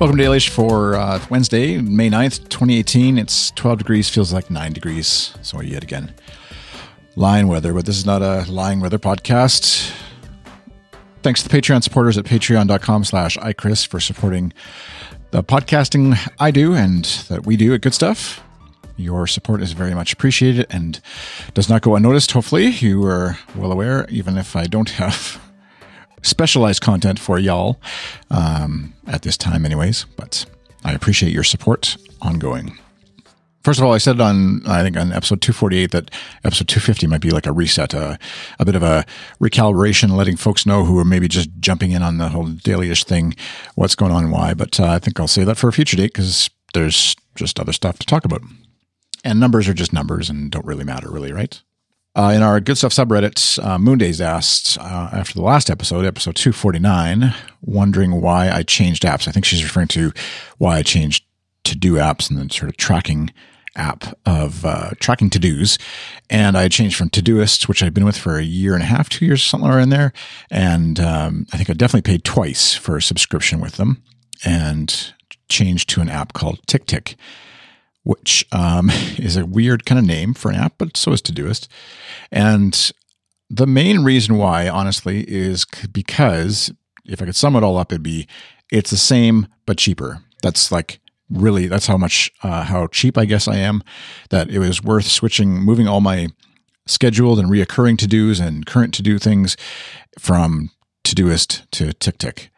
Welcome to Daily for uh, Wednesday, May 9th, 2018. It's 12 degrees, feels like 9 degrees. So, yet again, lying weather, but this is not a lying weather podcast. Thanks to the Patreon supporters at patreon.com slash iChris for supporting the podcasting I do and that we do at Good Stuff. Your support is very much appreciated and does not go unnoticed, hopefully. You are well aware, even if I don't have specialized content for y'all um, at this time, anyways. But I appreciate your support ongoing. First of all, I said on I think on episode 248 that episode 250 might be like a reset, a, a bit of a recalibration, letting folks know who are maybe just jumping in on the whole dailyish thing, what's going on and why. But uh, I think I'll say that for a future date because there's just other stuff to talk about. And numbers are just numbers and don't really matter, really, right? Uh, in our Good Stuff subreddit, uh, Moondays asked uh, after the last episode, episode 249, wondering why I changed apps. I think she's referring to why I changed to do apps and then sort of tracking app of uh, tracking to dos. And I changed from Todoist, which I'd been with for a year and a half, two years, somewhere in there. And um, I think I definitely paid twice for a subscription with them and changed to an app called TickTick which um, is a weird kind of name for an app, but so is Todoist. And the main reason why, honestly, is because if I could sum it all up, it'd be it's the same but cheaper. That's like really that's how much uh, how cheap I guess I am. That it was worth switching, moving all my scheduled and reoccurring to dos and current to do things from Todoist to TickTick.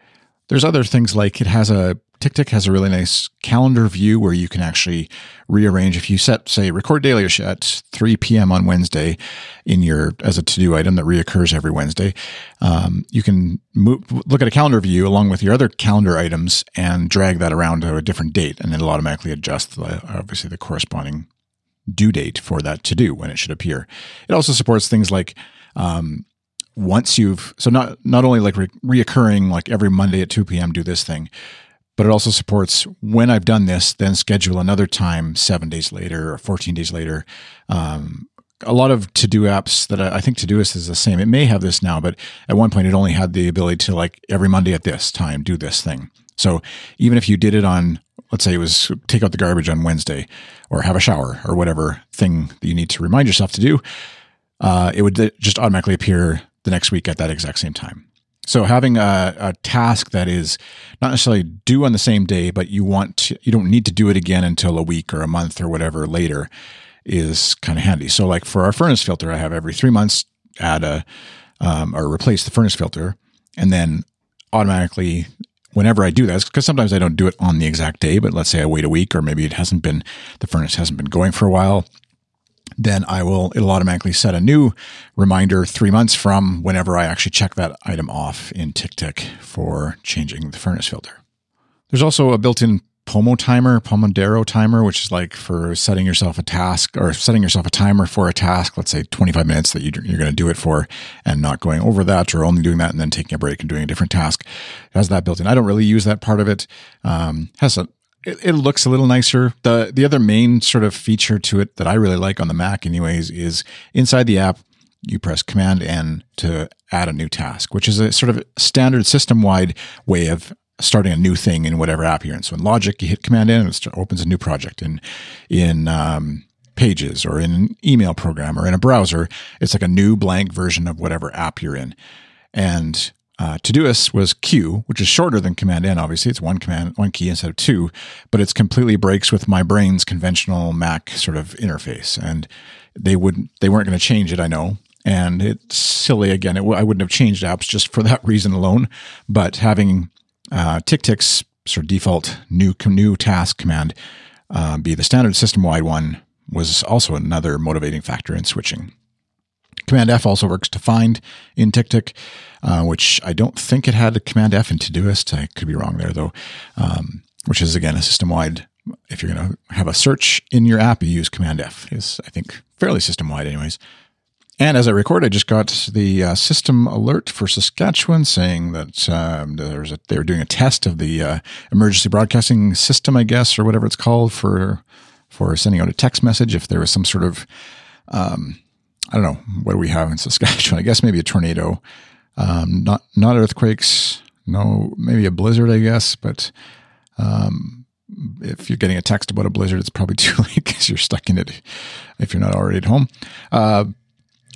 There's other things like it has a TickTick has a really nice calendar view where you can actually rearrange. If you set, say, record daily at 3 p.m. on Wednesday in your as a to do item that reoccurs every Wednesday, um, you can move, look at a calendar view along with your other calendar items and drag that around to a different date, and it'll automatically adjust the, obviously the corresponding due date for that to do when it should appear. It also supports things like um, once you've so not not only like re- reoccurring like every Monday at 2 p.m. do this thing, but it also supports when I've done this, then schedule another time seven days later or 14 days later. Um, a lot of to do apps that I, I think to Todoist is the same. It may have this now, but at one point it only had the ability to like every Monday at this time do this thing. So even if you did it on, let's say it was take out the garbage on Wednesday or have a shower or whatever thing that you need to remind yourself to do, uh, it would just automatically appear the next week at that exact same time. So having a, a, task that is not necessarily due on the same day, but you want to, you don't need to do it again until a week or a month or whatever later is kind of handy. So like for our furnace filter, I have every three months add a um, or replace the furnace filter, and then automatically whenever I do that, because sometimes I don't do it on the exact day, but let's say I wait a week or maybe it hasn't been the furnace hasn't been going for a while then I will, it'll automatically set a new reminder three months from whenever I actually check that item off in TickTick for changing the furnace filter. There's also a built in Pomo timer, Pomodoro timer, which is like for setting yourself a task or setting yourself a timer for a task, let's say 25 minutes that you're going to do it for and not going over that or only doing that and then taking a break and doing a different task. It has that built in. I don't really use that part of it. Um, has a, it, it, looks a little nicer. The the other main sort of feature to it that I really like on the Mac, anyways, is inside the app you press Command N to add a new task, which is a sort of standard system wide way of starting a new thing in whatever app you're in. So in Logic, you hit Command N and it opens a new project. In in um, Pages or in an email program or in a browser, it's like a new blank version of whatever app you're in. And uh, Todoist was Q, which is shorter than Command N. Obviously, it's one command, one key instead of two, but it's completely breaks with my brain's conventional Mac sort of interface, and they would they weren't going to change it. I know, and it's silly again. It, I wouldn't have changed apps just for that reason alone, but having uh, TickTick's sort of default new new task command uh, be the standard system wide one was also another motivating factor in switching. Command F also works to find in TickTick, uh, which I don't think it had a Command F in Todoist. I could be wrong there though, um, which is again a system wide. If you're going to have a search in your app, you use Command F. is I think fairly system wide, anyways. And as I record, I just got the uh, system alert for Saskatchewan saying that um, there's a, they were doing a test of the uh, emergency broadcasting system, I guess, or whatever it's called for for sending out a text message if there was some sort of um, I don't know what do we have in Saskatchewan. I guess maybe a tornado, um, not not earthquakes. No, maybe a blizzard. I guess, but Um, if you're getting a text about a blizzard, it's probably too late because you're stuck in it if you're not already at home. Uh,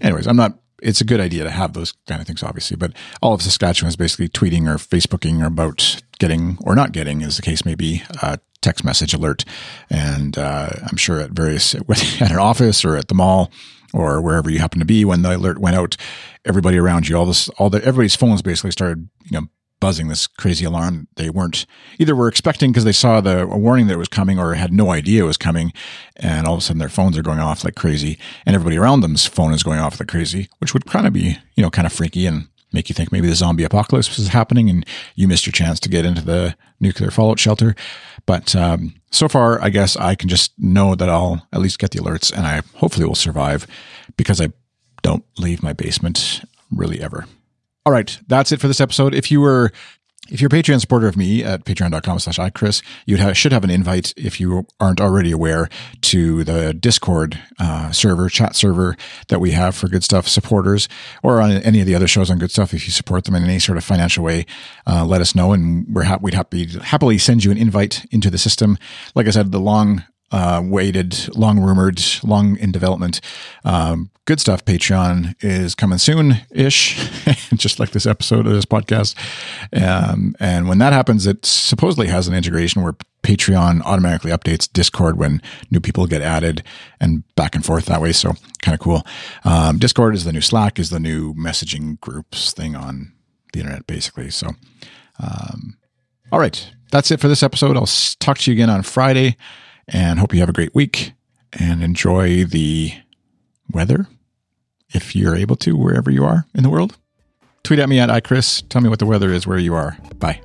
anyways, I'm not. It's a good idea to have those kind of things, obviously. But all of Saskatchewan is basically tweeting or Facebooking about getting or not getting, as the case may be, a text message alert. And uh, I'm sure at various at an office or at the mall or wherever you happen to be when the alert went out, everybody around you, all this, all the everybody's phones basically started, you know, buzzing this crazy alarm. They weren't either were expecting because they saw the warning that it was coming or had no idea it was coming and all of a sudden their phones are going off like crazy and everybody around them's phone is going off like crazy which would kind of be you know kind of freaky and make you think maybe the zombie apocalypse is happening and you missed your chance to get into the nuclear fallout shelter. But um, so far i guess i can just know that i'll at least get the alerts and i hopefully will survive because i don't leave my basement really ever. All right, that's it for this episode. If you were if you're a Patreon supporter of me at patreon.com slash iChris, you have, should have an invite, if you aren't already aware, to the Discord uh, server, chat server that we have for Good Stuff supporters, or on any of the other shows on Good Stuff. If you support them in any sort of financial way, uh, let us know, and we're ha- we'd happy happily send you an invite into the system. Like I said, the long uh, waited, long rumored, long in development. Um, good stuff. Patreon is coming soon ish, just like this episode of this podcast. Um, and when that happens, it supposedly has an integration where Patreon automatically updates Discord when new people get added and back and forth that way. So kind of cool. Um, Discord is the new Slack, is the new messaging groups thing on the internet, basically. So, um, all right. That's it for this episode. I'll talk to you again on Friday and hope you have a great week and enjoy the weather if you're able to, wherever you are in the world. Tweet at me at iChris. Tell me what the weather is where you are. Bye.